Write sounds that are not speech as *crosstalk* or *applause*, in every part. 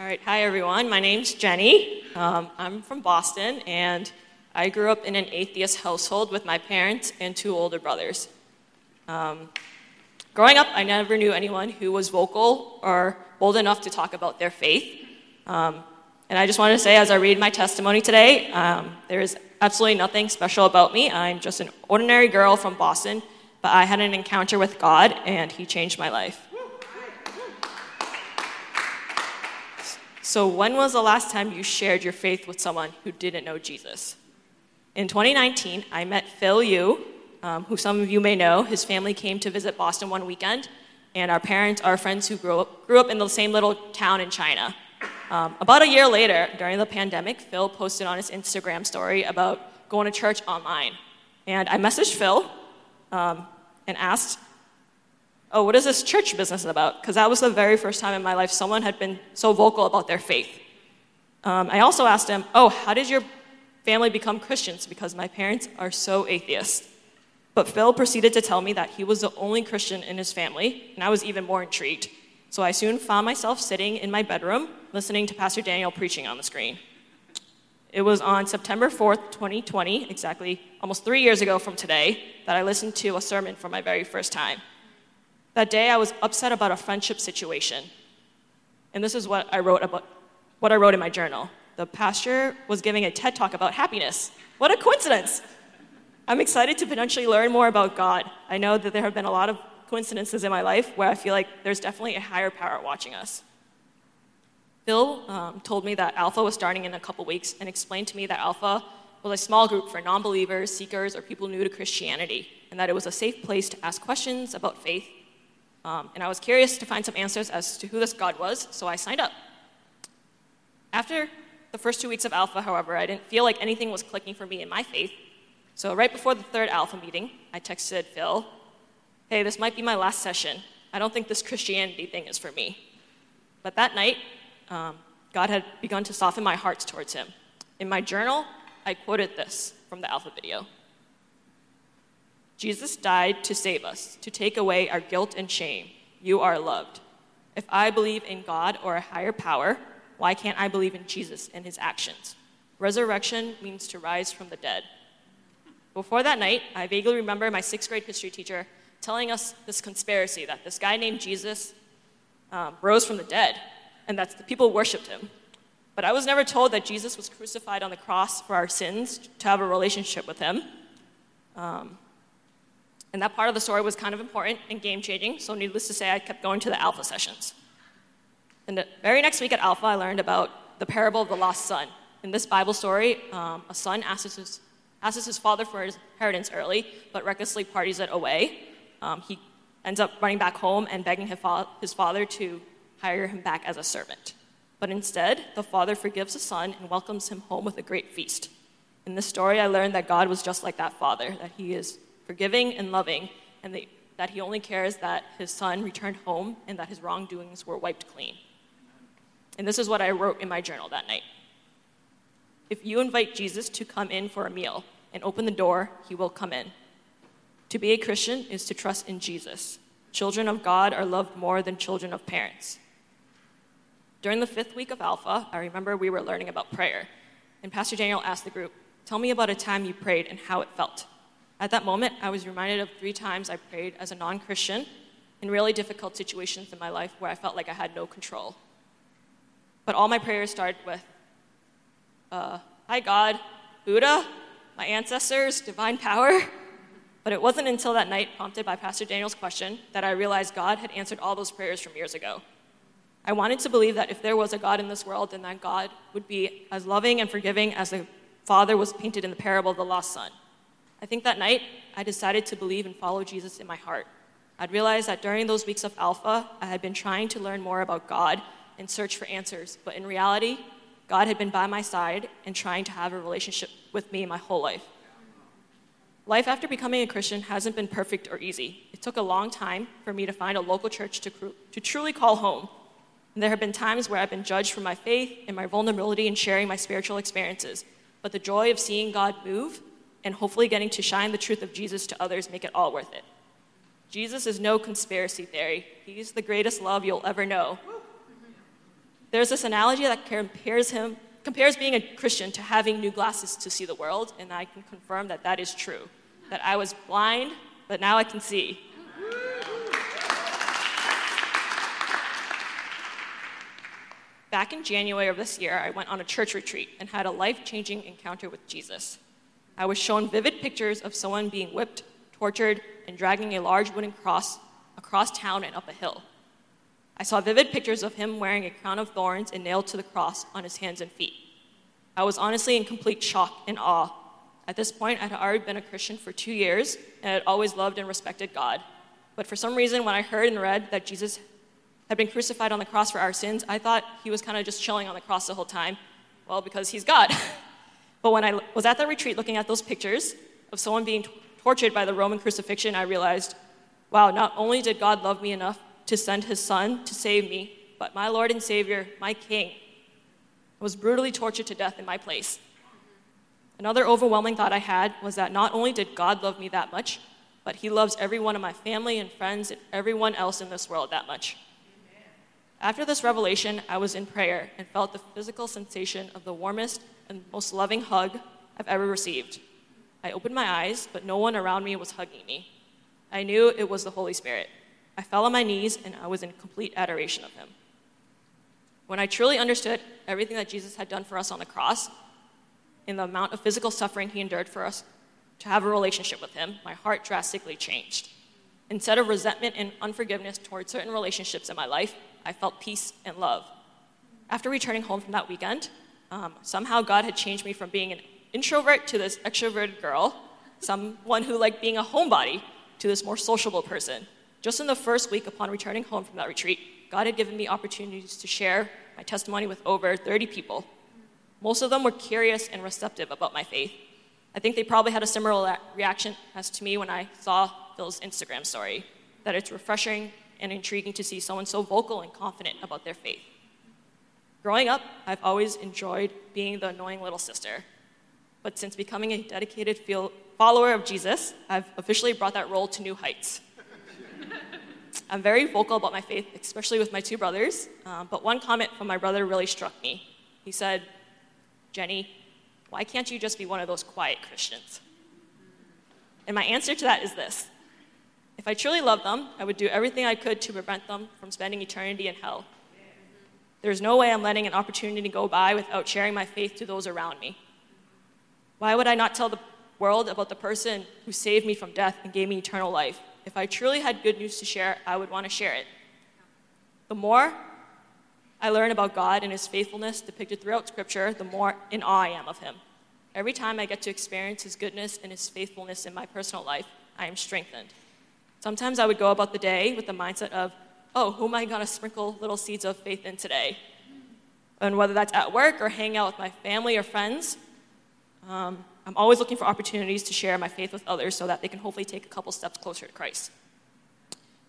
All right, hi everyone. My name's Jenny. Um, I'm from Boston, and I grew up in an atheist household with my parents and two older brothers. Um, growing up, I never knew anyone who was vocal or bold enough to talk about their faith. Um, and I just wanted to say, as I read my testimony today, um, there is absolutely nothing special about me. I'm just an ordinary girl from Boston, but I had an encounter with God, and He changed my life. So, when was the last time you shared your faith with someone who didn't know Jesus? In 2019, I met Phil Yu, um, who some of you may know. His family came to visit Boston one weekend, and our parents are friends who grew up, grew up in the same little town in China. Um, about a year later, during the pandemic, Phil posted on his Instagram story about going to church online. And I messaged Phil um, and asked, Oh, what is this church business about? Because that was the very first time in my life someone had been so vocal about their faith. Um, I also asked him, Oh, how did your family become Christians because my parents are so atheist. But Phil proceeded to tell me that he was the only Christian in his family, and I was even more intrigued. So I soon found myself sitting in my bedroom listening to Pastor Daniel preaching on the screen. It was on September 4th, 2020, exactly almost three years ago from today, that I listened to a sermon for my very first time. That day, I was upset about a friendship situation. And this is what I wrote about what I wrote in my journal the pastor was giving a TED talk about happiness. What a coincidence! I'm excited to potentially learn more about God. I know that there have been a lot of coincidences in my life where I feel like there's definitely a higher power watching us. Phil um, told me that Alpha was starting in a couple weeks and explained to me that Alpha was a small group for non believers, seekers, or people new to Christianity, and that it was a safe place to ask questions about faith. Um, and I was curious to find some answers as to who this God was, so I signed up. After the first two weeks of Alpha, however, I didn't feel like anything was clicking for me in my faith. So, right before the third Alpha meeting, I texted Phil, Hey, this might be my last session. I don't think this Christianity thing is for me. But that night, um, God had begun to soften my heart towards Him. In my journal, I quoted this from the Alpha video Jesus died to save us, to take away our guilt and shame. You are loved. If I believe in God or a higher power, why can't I believe in Jesus and his actions? Resurrection means to rise from the dead. Before that night, I vaguely remember my sixth grade history teacher telling us this conspiracy that this guy named Jesus um, rose from the dead and that the people worshiped him. But I was never told that Jesus was crucified on the cross for our sins to have a relationship with him. Um, and that part of the story was kind of important and game changing, so needless to say, I kept going to the Alpha sessions. And the very next week at Alpha, I learned about the parable of the lost son. In this Bible story, um, a son asks his, asks his father for his inheritance early, but recklessly parties it away. Um, he ends up running back home and begging his, fa- his father to hire him back as a servant. But instead, the father forgives the son and welcomes him home with a great feast. In this story, I learned that God was just like that father, that he is forgiving and loving, and that he only cares that his son returned home and that his wrongdoings were wiped clean. And this is what I wrote in my journal that night. If you invite Jesus to come in for a meal and open the door, he will come in. To be a Christian is to trust in Jesus. Children of God are loved more than children of parents. During the fifth week of Alpha, I remember we were learning about prayer, and Pastor Daniel asked the group, Tell me about a time you prayed and how it felt. At that moment, I was reminded of three times I prayed as a non Christian in really difficult situations in my life where I felt like I had no control. But all my prayers started with, uh, Hi God, Buddha, my ancestors, divine power. *laughs* But it wasn't until that night, prompted by Pastor Daniel's question, that I realized God had answered all those prayers from years ago. I wanted to believe that if there was a God in this world, then that God would be as loving and forgiving as the father was painted in the parable of the lost son. I think that night, I decided to believe and follow Jesus in my heart. I'd realized that during those weeks of Alpha, I had been trying to learn more about God and search for answers. But in reality, God had been by my side and trying to have a relationship with me my whole life. Life after becoming a Christian hasn't been perfect or easy. It took a long time for me to find a local church to, to truly call home. And there have been times where I've been judged for my faith and my vulnerability in sharing my spiritual experiences. But the joy of seeing God move and hopefully getting to shine the truth of Jesus to others make it all worth it. Jesus is no conspiracy theory. He's the greatest love you'll ever know. There's this analogy that compares him compares being a Christian to having new glasses to see the world, and I can confirm that that is true. That I was blind, but now I can see. Back in January of this year, I went on a church retreat and had a life changing encounter with Jesus. I was shown vivid pictures of someone being whipped, tortured, and dragging a large wooden cross across town and up a hill. I saw vivid pictures of him wearing a crown of thorns and nailed to the cross on his hands and feet. I was honestly in complete shock and awe. At this point, I had already been a Christian for two years and had always loved and respected God. But for some reason, when I heard and read that Jesus had been crucified on the cross for our sins, I thought he was kind of just chilling on the cross the whole time. Well, because he's God. *laughs* but when I was at that retreat looking at those pictures of someone being tortured by the Roman crucifixion, I realized, wow, not only did God love me enough to send his son to save me, but my Lord and Savior, my King, was brutally tortured to death in my place. Another overwhelming thought I had was that not only did God love me that much, but he loves every one of my family and friends and everyone else in this world that much. After this revelation, I was in prayer and felt the physical sensation of the warmest and most loving hug I've ever received. I opened my eyes, but no one around me was hugging me. I knew it was the Holy Spirit. I fell on my knees and I was in complete adoration of him. When I truly understood everything that Jesus had done for us on the cross and the amount of physical suffering he endured for us to have a relationship with him, my heart drastically changed. Instead of resentment and unforgiveness towards certain relationships in my life, I felt peace and love. After returning home from that weekend, um, somehow God had changed me from being an introvert to this extroverted girl, someone who liked being a homebody, to this more sociable person. Just in the first week upon returning home from that retreat, God had given me opportunities to share my testimony with over 30 people. Most of them were curious and receptive about my faith. I think they probably had a similar reaction as to me when I saw Phil's Instagram story that it's refreshing and intriguing to see someone so vocal and confident about their faith. Growing up, I've always enjoyed being the annoying little sister. But since becoming a dedicated follower of Jesus, I've officially brought that role to new heights. *laughs* I'm very vocal about my faith, especially with my two brothers. Um, but one comment from my brother really struck me. He said, Jenny, why can't you just be one of those quiet Christians? And my answer to that is this if I truly loved them, I would do everything I could to prevent them from spending eternity in hell. There's no way I'm letting an opportunity go by without sharing my faith to those around me. Why would I not tell the world about the person who saved me from death and gave me eternal life? If I truly had good news to share, I would want to share it. The more I learn about God and His faithfulness depicted throughout Scripture, the more in awe I am of Him. Every time I get to experience His goodness and His faithfulness in my personal life, I am strengthened. Sometimes I would go about the day with the mindset of, oh, who am I going to sprinkle little seeds of faith in today? And whether that's at work or hanging out with my family or friends, um, I'm always looking for opportunities to share my faith with others so that they can hopefully take a couple steps closer to Christ.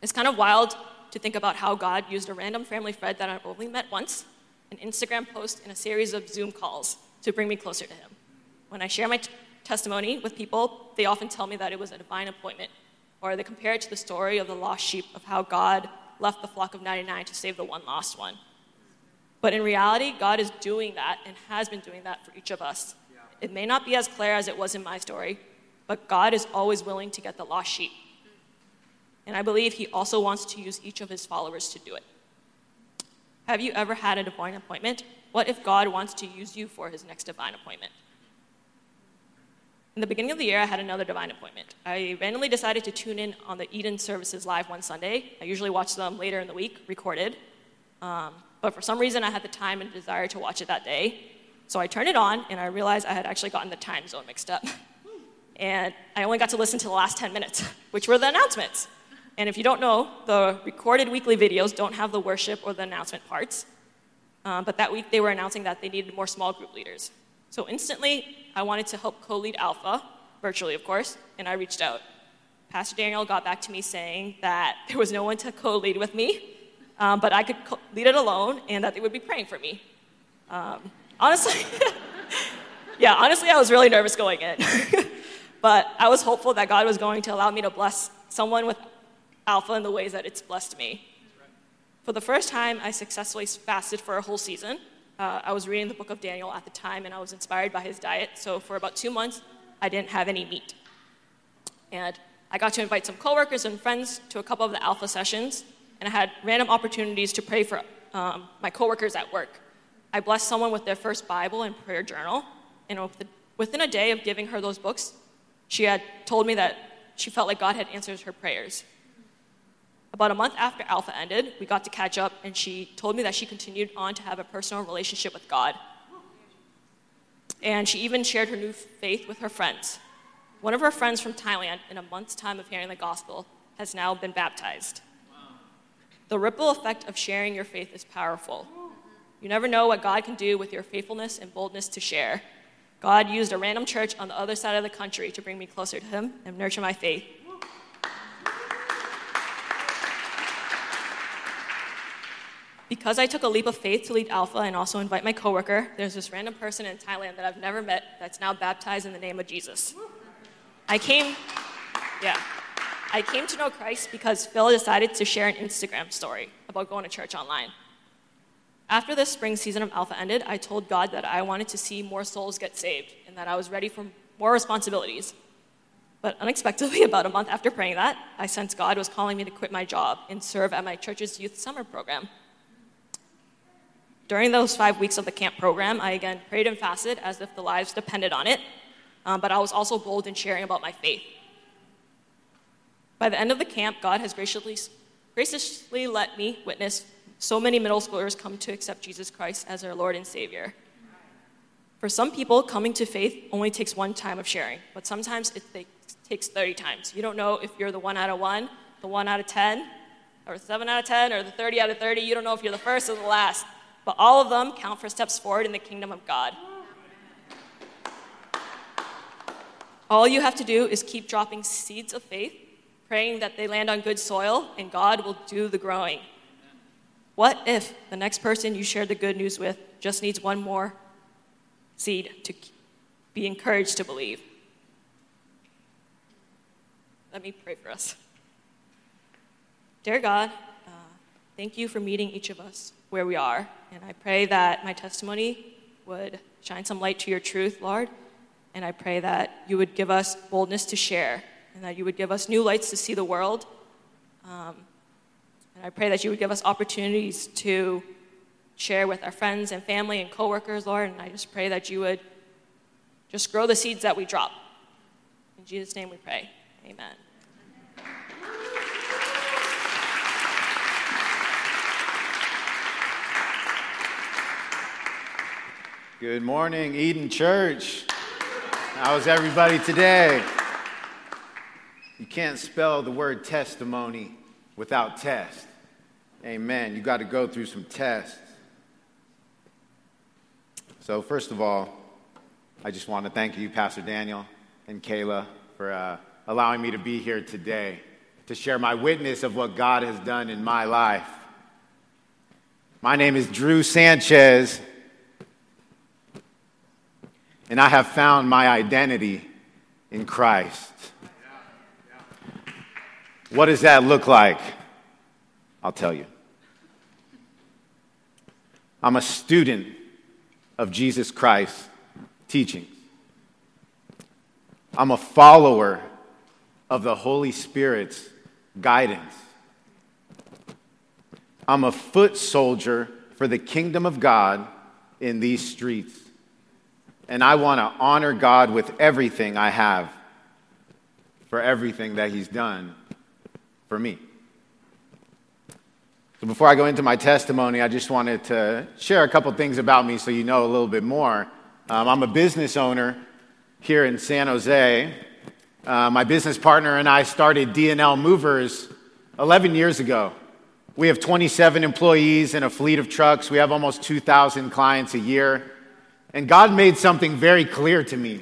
It's kind of wild to think about how God used a random family friend that I've only met once, an Instagram post, and a series of Zoom calls to bring me closer to Him. When I share my t- testimony with people, they often tell me that it was a divine appointment or they compare it to the story of the lost sheep of how God left the flock of 99 to save the one lost one. But in reality, God is doing that and has been doing that for each of us. It may not be as clear as it was in my story, but God is always willing to get the lost sheep. And I believe He also wants to use each of His followers to do it. Have you ever had a divine appointment? What if God wants to use you for His next divine appointment? In the beginning of the year, I had another divine appointment. I randomly decided to tune in on the Eden services live one Sunday. I usually watch them later in the week, recorded. Um, but for some reason, I had the time and desire to watch it that day. So I turned it on, and I realized I had actually gotten the time zone mixed up. *laughs* and I only got to listen to the last 10 minutes, *laughs* which were the announcements. And if you don't know, the recorded weekly videos don't have the worship or the announcement parts. Um, but that week, they were announcing that they needed more small group leaders. So instantly, I wanted to help co lead Alpha, virtually, of course, and I reached out. Pastor Daniel got back to me saying that there was no one to co lead with me, um, but I could co- lead it alone and that they would be praying for me. Um, honestly, *laughs* yeah, honestly, I was really nervous going in. *laughs* but I was hopeful that God was going to allow me to bless someone with Alpha in the ways that it's blessed me. For the first time, I successfully fasted for a whole season. Uh, I was reading the book of Daniel at the time, and I was inspired by his diet. So for about two months, I didn't have any meat. And I got to invite some coworkers and friends to a couple of the alpha sessions, and I had random opportunities to pray for um, my coworkers at work. I blessed someone with their first Bible and prayer journal, and within a day of giving her those books, she had told me that she felt like God had answered her prayers. About a month after Alpha ended, we got to catch up, and she told me that she continued on to have a personal relationship with God. And she even shared her new faith with her friends. One of her friends from Thailand, in a month's time of hearing the gospel, has now been baptized. The ripple effect of sharing your faith is powerful. You never know what God can do with your faithfulness and boldness to share. God used a random church on the other side of the country to bring me closer to Him and nurture my faith. Because I took a leap of faith to lead Alpha and also invite my coworker, there's this random person in Thailand that I've never met that's now baptized in the name of Jesus. I came, yeah, I came to know Christ because Phil decided to share an Instagram story about going to church online. After this spring season of Alpha ended, I told God that I wanted to see more souls get saved and that I was ready for more responsibilities. But unexpectedly, *laughs* about a month after praying that, I sensed God was calling me to quit my job and serve at my church's youth summer program. During those five weeks of the camp program, I again prayed and fasted as if the lives depended on it, um, but I was also bold in sharing about my faith. By the end of the camp, God has graciously, graciously let me witness so many middle schoolers come to accept Jesus Christ as their Lord and Savior. For some people, coming to faith only takes one time of sharing, but sometimes it takes 30 times. You don't know if you're the one out of one, the one out of 10, or the seven out of 10, or the 30 out of 30. You don't know if you're the first or the last, but all of them count for steps forward in the kingdom of God. All you have to do is keep dropping seeds of faith, praying that they land on good soil, and God will do the growing. What if the next person you share the good news with just needs one more seed to be encouraged to believe? Let me pray for us. Dear God, uh, thank you for meeting each of us where we are. And I pray that my testimony would shine some light to your truth, Lord. And I pray that you would give us boldness to share and that you would give us new lights to see the world. Um, and I pray that you would give us opportunities to share with our friends and family and coworkers, Lord. And I just pray that you would just grow the seeds that we drop. In Jesus' name we pray. Amen. Good morning, Eden Church. How's everybody today? You can't spell the word testimony without test. Amen. You got to go through some tests. So, first of all, I just want to thank you, Pastor Daniel and Kayla, for uh, allowing me to be here today to share my witness of what God has done in my life. My name is Drew Sanchez, and I have found my identity in Christ. What does that look like? I'll tell you. I'm a student of Jesus Christ's teachings. I'm a follower of the Holy Spirit's guidance. I'm a foot soldier for the kingdom of God in these streets. And I want to honor God with everything I have for everything that He's done for me. So before I go into my testimony, I just wanted to share a couple things about me so you know a little bit more. Um, I'm a business owner here in San Jose. Uh, my business partner and I started DNL Movers 11 years ago. We have 27 employees and a fleet of trucks. We have almost 2,000 clients a year. And God made something very clear to me.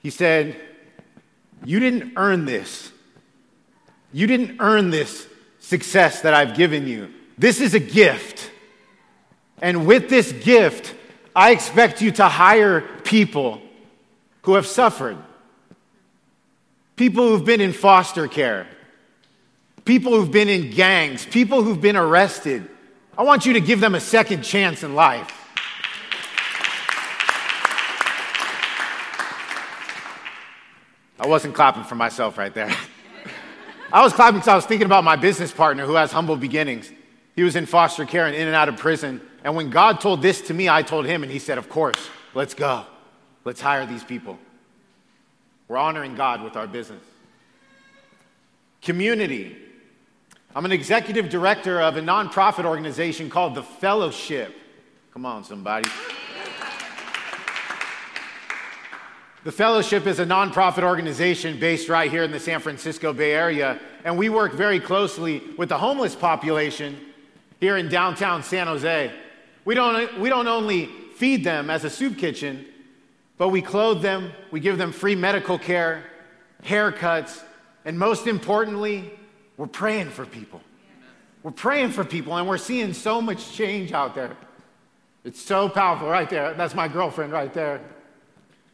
He said, You didn't earn this. You didn't earn this success that I've given you. This is a gift. And with this gift, I expect you to hire people who have suffered, people who've been in foster care, people who've been in gangs, people who've been arrested. I want you to give them a second chance in life. Wasn't clapping for myself right there. *laughs* I was clapping because I was thinking about my business partner who has humble beginnings. He was in foster care and in and out of prison. And when God told this to me, I told him, and he said, Of course, let's go. Let's hire these people. We're honoring God with our business. Community. I'm an executive director of a nonprofit organization called The Fellowship. Come on, somebody. The Fellowship is a nonprofit organization based right here in the San Francisco Bay Area, and we work very closely with the homeless population here in downtown San Jose. We don't, we don't only feed them as a soup kitchen, but we clothe them, we give them free medical care, haircuts, and most importantly, we're praying for people. We're praying for people, and we're seeing so much change out there. It's so powerful right there. That's my girlfriend right there.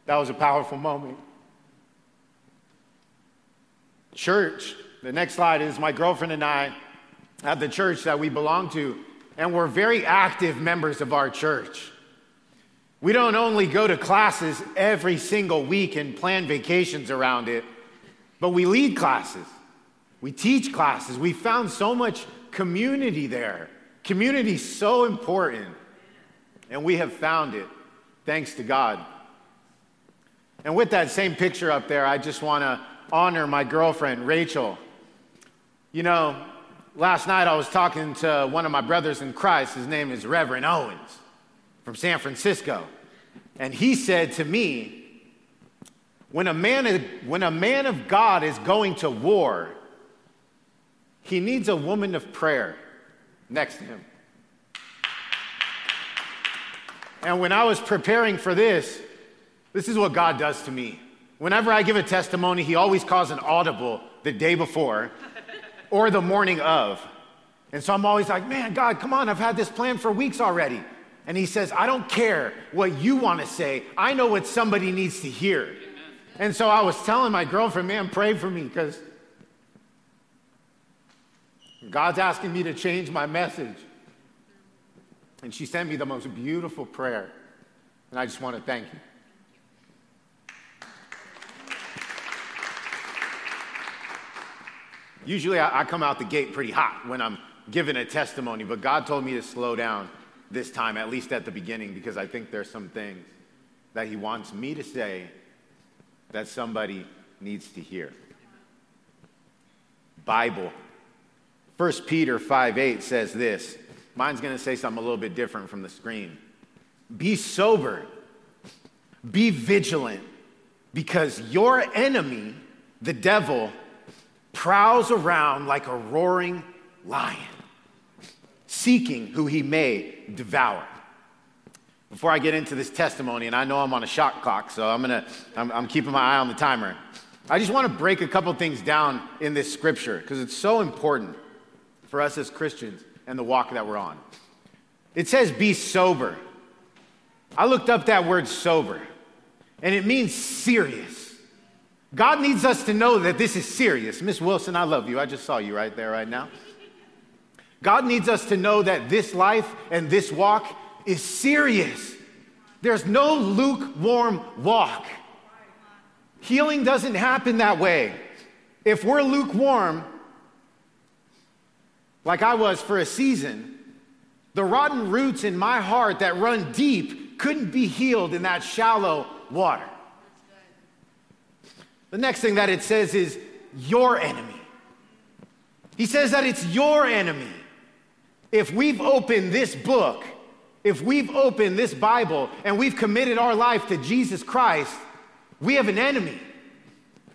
That was a powerful moment. Church. The next slide is my girlfriend and I at the church that we belong to, and we're very active members of our church. We don't only go to classes every single week and plan vacations around it, but we lead classes. We teach classes. We found so much community there. Community is so important, and we have found it thanks to God. And with that same picture up there, I just want to honor my girlfriend, Rachel. You know, last night I was talking to one of my brothers in Christ. His name is Reverend Owens from San Francisco. And he said to me, when a man, is, when a man of God is going to war, he needs a woman of prayer next to him. And when I was preparing for this, this is what God does to me. Whenever I give a testimony, He always calls an audible the day before *laughs* or the morning of. And so I'm always like, man, God, come on, I've had this plan for weeks already. And He says, I don't care what you want to say, I know what somebody needs to hear. And so I was telling my girlfriend, man, pray for me because God's asking me to change my message. And she sent me the most beautiful prayer. And I just want to thank you. Usually I, I come out the gate pretty hot when I'm giving a testimony, but God told me to slow down this time, at least at the beginning, because I think there's some things that He wants me to say that somebody needs to hear. Bible. 1 Peter 5 8 says this. Mine's going to say something a little bit different from the screen. Be sober, be vigilant, because your enemy, the devil, prowls around like a roaring lion, seeking who he may devour. Before I get into this testimony, and I know I'm on a shot clock, so I'm gonna, I'm, I'm keeping my eye on the timer. I just want to break a couple things down in this scripture because it's so important for us as Christians and the walk that we're on. It says, be sober. I looked up that word sober, and it means serious. God needs us to know that this is serious. Miss Wilson, I love you. I just saw you right there, right now. God needs us to know that this life and this walk is serious. There's no lukewarm walk. Healing doesn't happen that way. If we're lukewarm, like I was for a season, the rotten roots in my heart that run deep couldn't be healed in that shallow water. The next thing that it says is your enemy. He says that it's your enemy. If we've opened this book, if we've opened this Bible and we've committed our life to Jesus Christ, we have an enemy.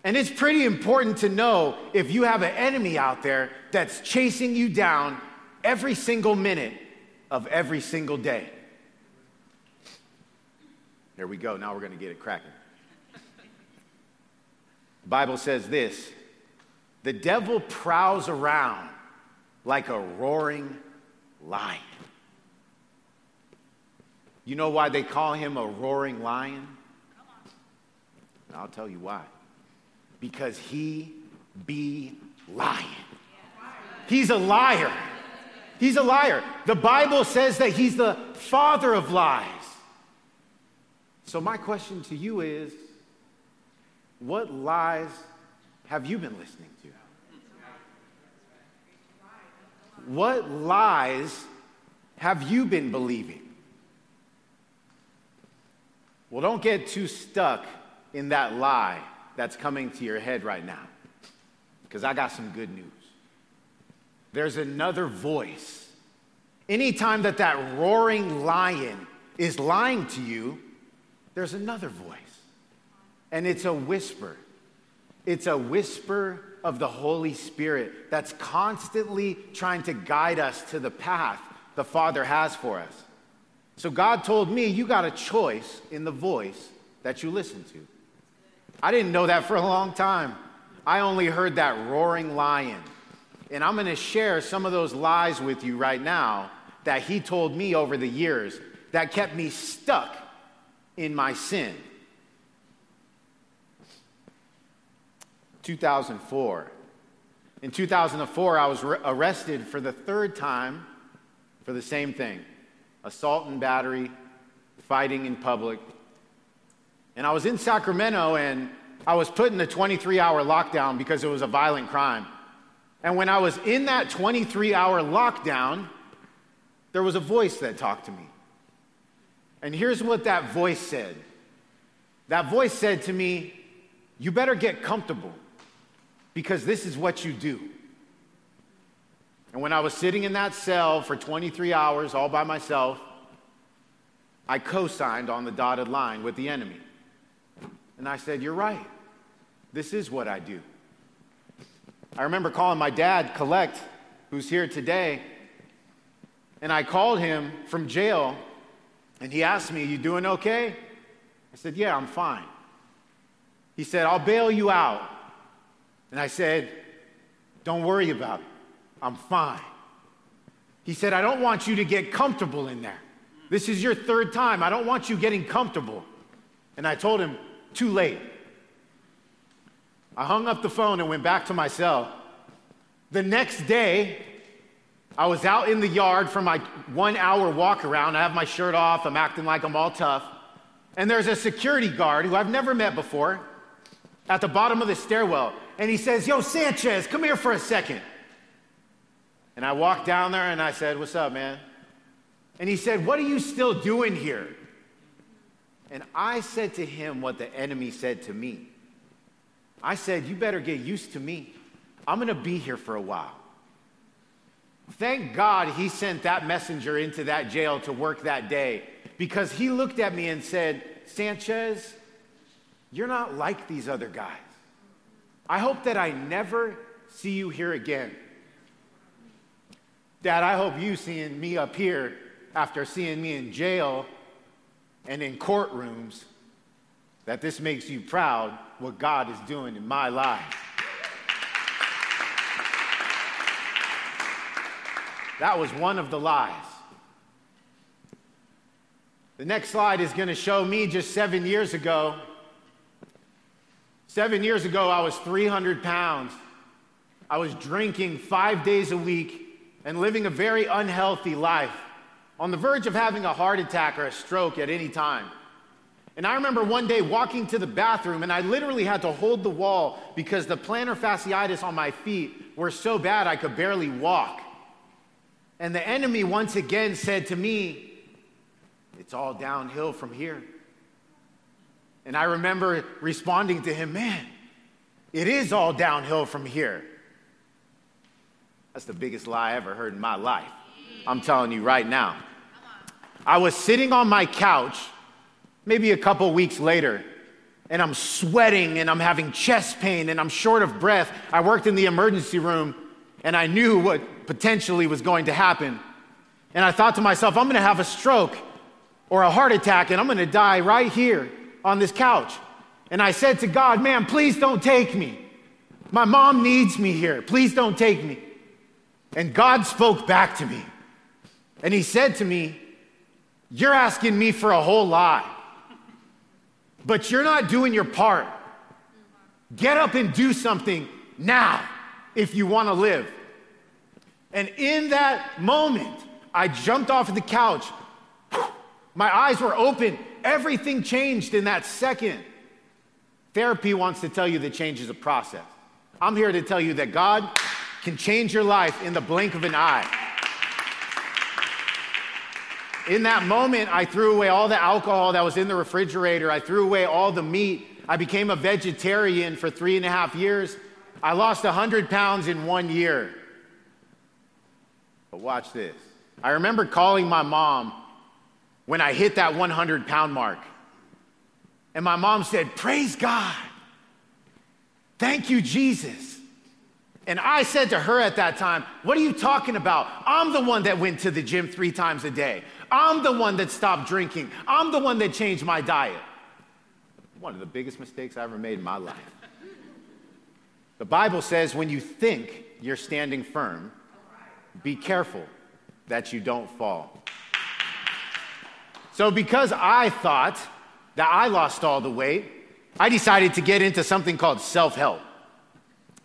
And it's pretty important to know if you have an enemy out there that's chasing you down every single minute of every single day. There we go. Now we're going to get it cracking. The Bible says this the devil prowls around like a roaring lion. You know why they call him a roaring lion? And I'll tell you why. Because he be lying. He's a liar. He's a liar. The Bible says that he's the father of lies. So, my question to you is what lies have you been listening to? What lies have you been believing? Well, don't get too stuck in that lie that's coming to your head right now, because I got some good news. There's another voice. Anytime that that roaring lion is lying to you, there's another voice. And it's a whisper. It's a whisper of the Holy Spirit that's constantly trying to guide us to the path the Father has for us. So God told me, you got a choice in the voice that you listen to. I didn't know that for a long time. I only heard that roaring lion. And I'm going to share some of those lies with you right now that he told me over the years that kept me stuck in my sin. 2004. In 2004, I was re- arrested for the third time for the same thing assault and battery, fighting in public. And I was in Sacramento and I was put in a 23 hour lockdown because it was a violent crime. And when I was in that 23 hour lockdown, there was a voice that talked to me. And here's what that voice said that voice said to me, You better get comfortable because this is what you do. And when I was sitting in that cell for 23 hours all by myself, I co signed on the dotted line with the enemy. And I said, You're right. This is what I do. I remember calling my dad, Collect, who's here today, and I called him from jail, and he asked me, You doing okay? I said, Yeah, I'm fine. He said, I'll bail you out. And I said, Don't worry about it. I'm fine. He said, I don't want you to get comfortable in there. This is your third time. I don't want you getting comfortable. And I told him, Too late. I hung up the phone and went back to my cell. The next day, I was out in the yard for my one hour walk around. I have my shirt off, I'm acting like I'm all tough. And there's a security guard who I've never met before at the bottom of the stairwell. And he says, Yo, Sanchez, come here for a second. And I walked down there and I said, What's up, man? And he said, What are you still doing here? And I said to him what the enemy said to me. I said, You better get used to me. I'm going to be here for a while. Thank God he sent that messenger into that jail to work that day because he looked at me and said, Sanchez, you're not like these other guys. I hope that I never see you here again. Dad, I hope you seeing me up here after seeing me in jail and in courtrooms, that this makes you proud what God is doing in my life. That was one of the lies. The next slide is going to show me just seven years ago. Seven years ago, I was 300 pounds. I was drinking five days a week and living a very unhealthy life, on the verge of having a heart attack or a stroke at any time. And I remember one day walking to the bathroom, and I literally had to hold the wall because the plantar fasciitis on my feet were so bad I could barely walk. And the enemy once again said to me, It's all downhill from here. And I remember responding to him, Man, it is all downhill from here. That's the biggest lie I ever heard in my life. I'm telling you right now. I was sitting on my couch maybe a couple weeks later, and I'm sweating and I'm having chest pain and I'm short of breath. I worked in the emergency room and I knew what potentially was going to happen. And I thought to myself, I'm gonna have a stroke or a heart attack and I'm gonna die right here on this couch. And I said to God, man, please don't take me. My mom needs me here. Please don't take me. And God spoke back to me. And He said to me, You're asking me for a whole lot, but you're not doing your part. Get up and do something now if you want to live. And in that moment, I jumped off of the couch. My eyes were open. Everything changed in that second. Therapy wants to tell you that change is a process. I'm here to tell you that God can change your life in the blink of an eye. In that moment, I threw away all the alcohol that was in the refrigerator. I threw away all the meat. I became a vegetarian for three and a half years. I lost 100 pounds in one year. But watch this. I remember calling my mom when I hit that 100 pound mark. And my mom said, Praise God. Thank you, Jesus. And I said to her at that time, What are you talking about? I'm the one that went to the gym three times a day. I'm the one that stopped drinking. I'm the one that changed my diet. One of the biggest mistakes I ever made in my life. The Bible says when you think you're standing firm, be careful that you don't fall. So, because I thought that I lost all the weight, I decided to get into something called self help.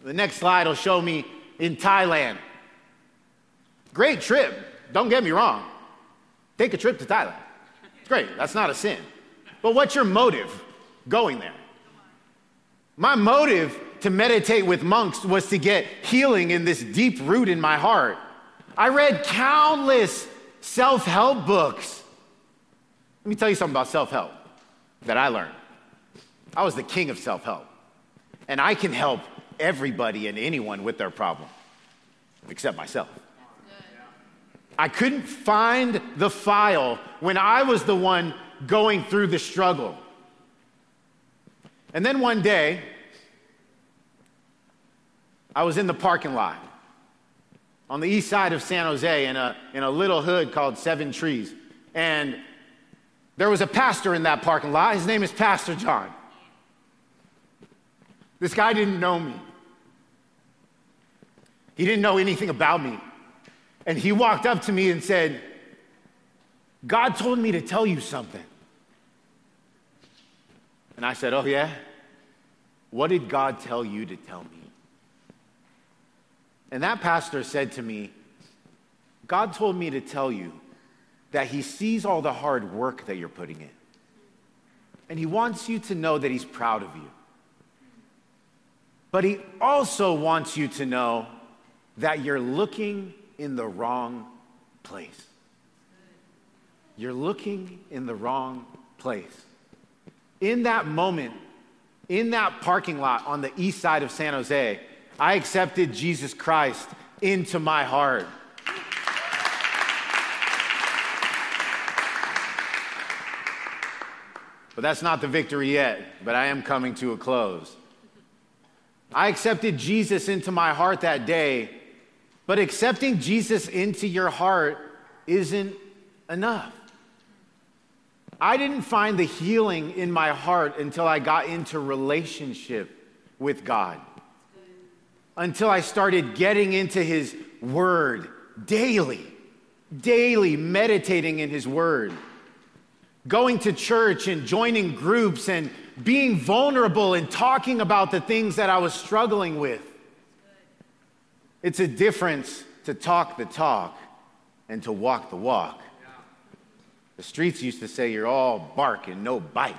The next slide will show me in Thailand. Great trip, don't get me wrong. Take a trip to Thailand. It's great, that's not a sin. But what's your motive going there? My motive to meditate with monks was to get healing in this deep root in my heart. I read countless self help books. Let me tell you something about self help that I learned. I was the king of self help. And I can help everybody and anyone with their problem, except myself. I couldn't find the file when I was the one going through the struggle. And then one day, I was in the parking lot on the east side of San Jose in a, in a little hood called Seven Trees. And there was a pastor in that parking lot. His name is Pastor John. This guy didn't know me, he didn't know anything about me. And he walked up to me and said, God told me to tell you something. And I said, Oh, yeah? What did God tell you to tell me? And that pastor said to me, God told me to tell you that he sees all the hard work that you're putting in. And he wants you to know that he's proud of you. But he also wants you to know that you're looking in the wrong place. You're looking in the wrong place. In that moment, in that parking lot on the east side of San Jose, I accepted Jesus Christ into my heart. But that's not the victory yet, but I am coming to a close. I accepted Jesus into my heart that day, but accepting Jesus into your heart isn't enough. I didn't find the healing in my heart until I got into relationship with God until I started getting into His Word daily, daily meditating in His Word, going to church and joining groups and being vulnerable and talking about the things that I was struggling with. It's a difference to talk the talk and to walk the walk. The streets used to say you're all bark and no bite.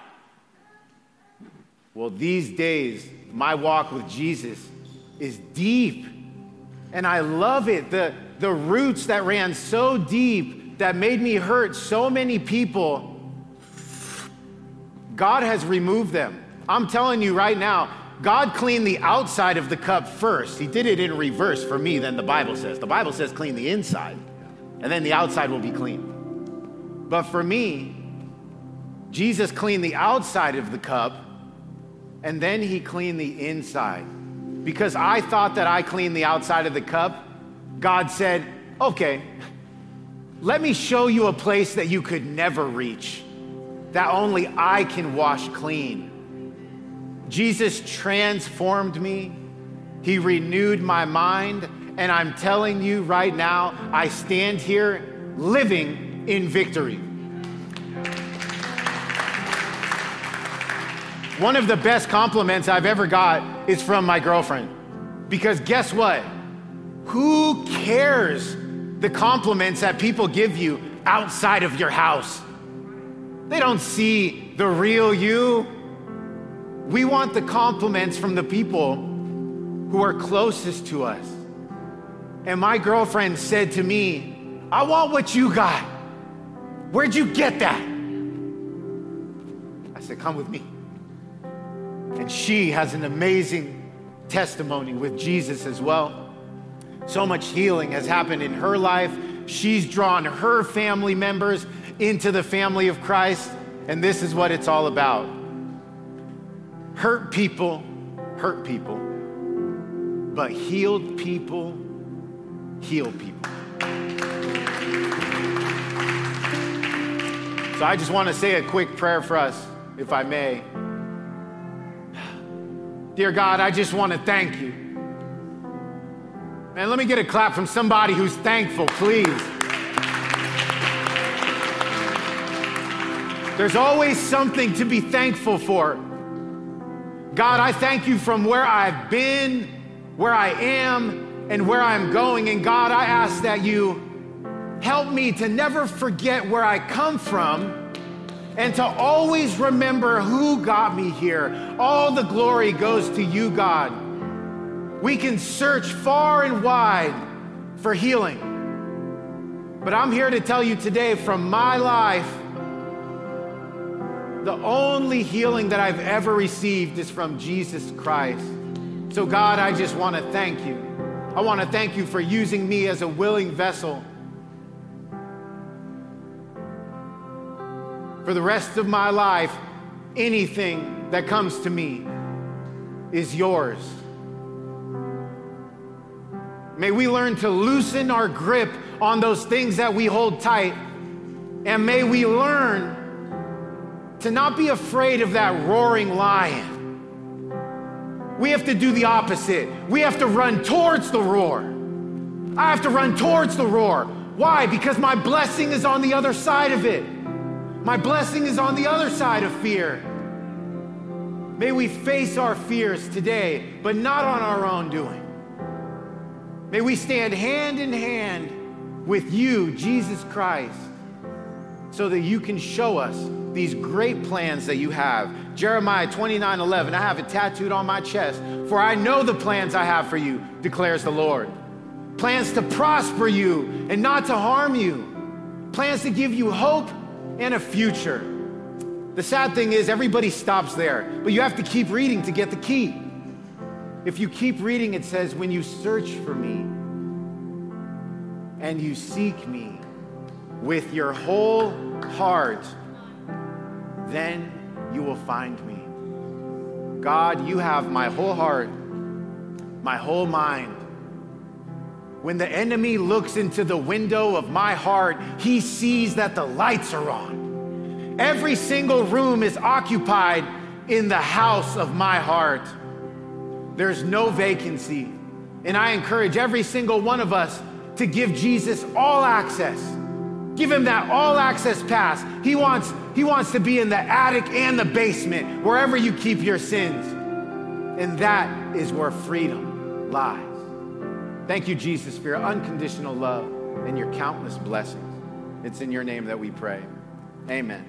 Well, these days, my walk with Jesus is deep. And I love it. The, the roots that ran so deep that made me hurt so many people, God has removed them. I'm telling you right now, God cleaned the outside of the cup first. He did it in reverse for me than the Bible says. The Bible says clean the inside, and then the outside will be clean. But for me, Jesus cleaned the outside of the cup, and then he cleaned the inside because I thought that I cleaned the outside of the cup, God said, okay, let me show you a place that you could never reach, that only I can wash clean. Jesus transformed me, He renewed my mind, and I'm telling you right now, I stand here living in victory. One of the best compliments I've ever got is from my girlfriend. Because guess what? Who cares the compliments that people give you outside of your house? They don't see the real you. We want the compliments from the people who are closest to us. And my girlfriend said to me, I want what you got. Where'd you get that? I said, Come with me. And she has an amazing testimony with Jesus as well. So much healing has happened in her life. She's drawn her family members into the family of Christ. And this is what it's all about. Hurt people hurt people, but healed people heal people. So I just want to say a quick prayer for us, if I may. Dear God, I just want to thank you. Man, let me get a clap from somebody who's thankful, please. There's always something to be thankful for. God, I thank you from where I've been, where I am, and where I'm going. And God, I ask that you help me to never forget where I come from and to always remember who got me here. All the glory goes to you, God. We can search far and wide for healing. But I'm here to tell you today from my life, the only healing that I've ever received is from Jesus Christ. So, God, I just want to thank you. I want to thank you for using me as a willing vessel. For the rest of my life, anything that comes to me is yours. May we learn to loosen our grip on those things that we hold tight. And may we learn to not be afraid of that roaring lion. We have to do the opposite. We have to run towards the roar. I have to run towards the roar. Why? Because my blessing is on the other side of it. My blessing is on the other side of fear. May we face our fears today, but not on our own doing. May we stand hand in hand with you, Jesus Christ, so that you can show us these great plans that you have. Jeremiah 29 11, I have it tattooed on my chest. For I know the plans I have for you, declares the Lord. Plans to prosper you and not to harm you, plans to give you hope and a future. The sad thing is, everybody stops there, but you have to keep reading to get the key. If you keep reading, it says, When you search for me and you seek me with your whole heart, then you will find me. God, you have my whole heart, my whole mind. When the enemy looks into the window of my heart, he sees that the lights are on. Every single room is occupied in the house of my heart. There's no vacancy. And I encourage every single one of us to give Jesus all access. Give him that all access pass. He wants he wants to be in the attic and the basement, wherever you keep your sins. And that is where freedom lies. Thank you, Jesus, for your unconditional love and your countless blessings. It's in your name that we pray. Amen.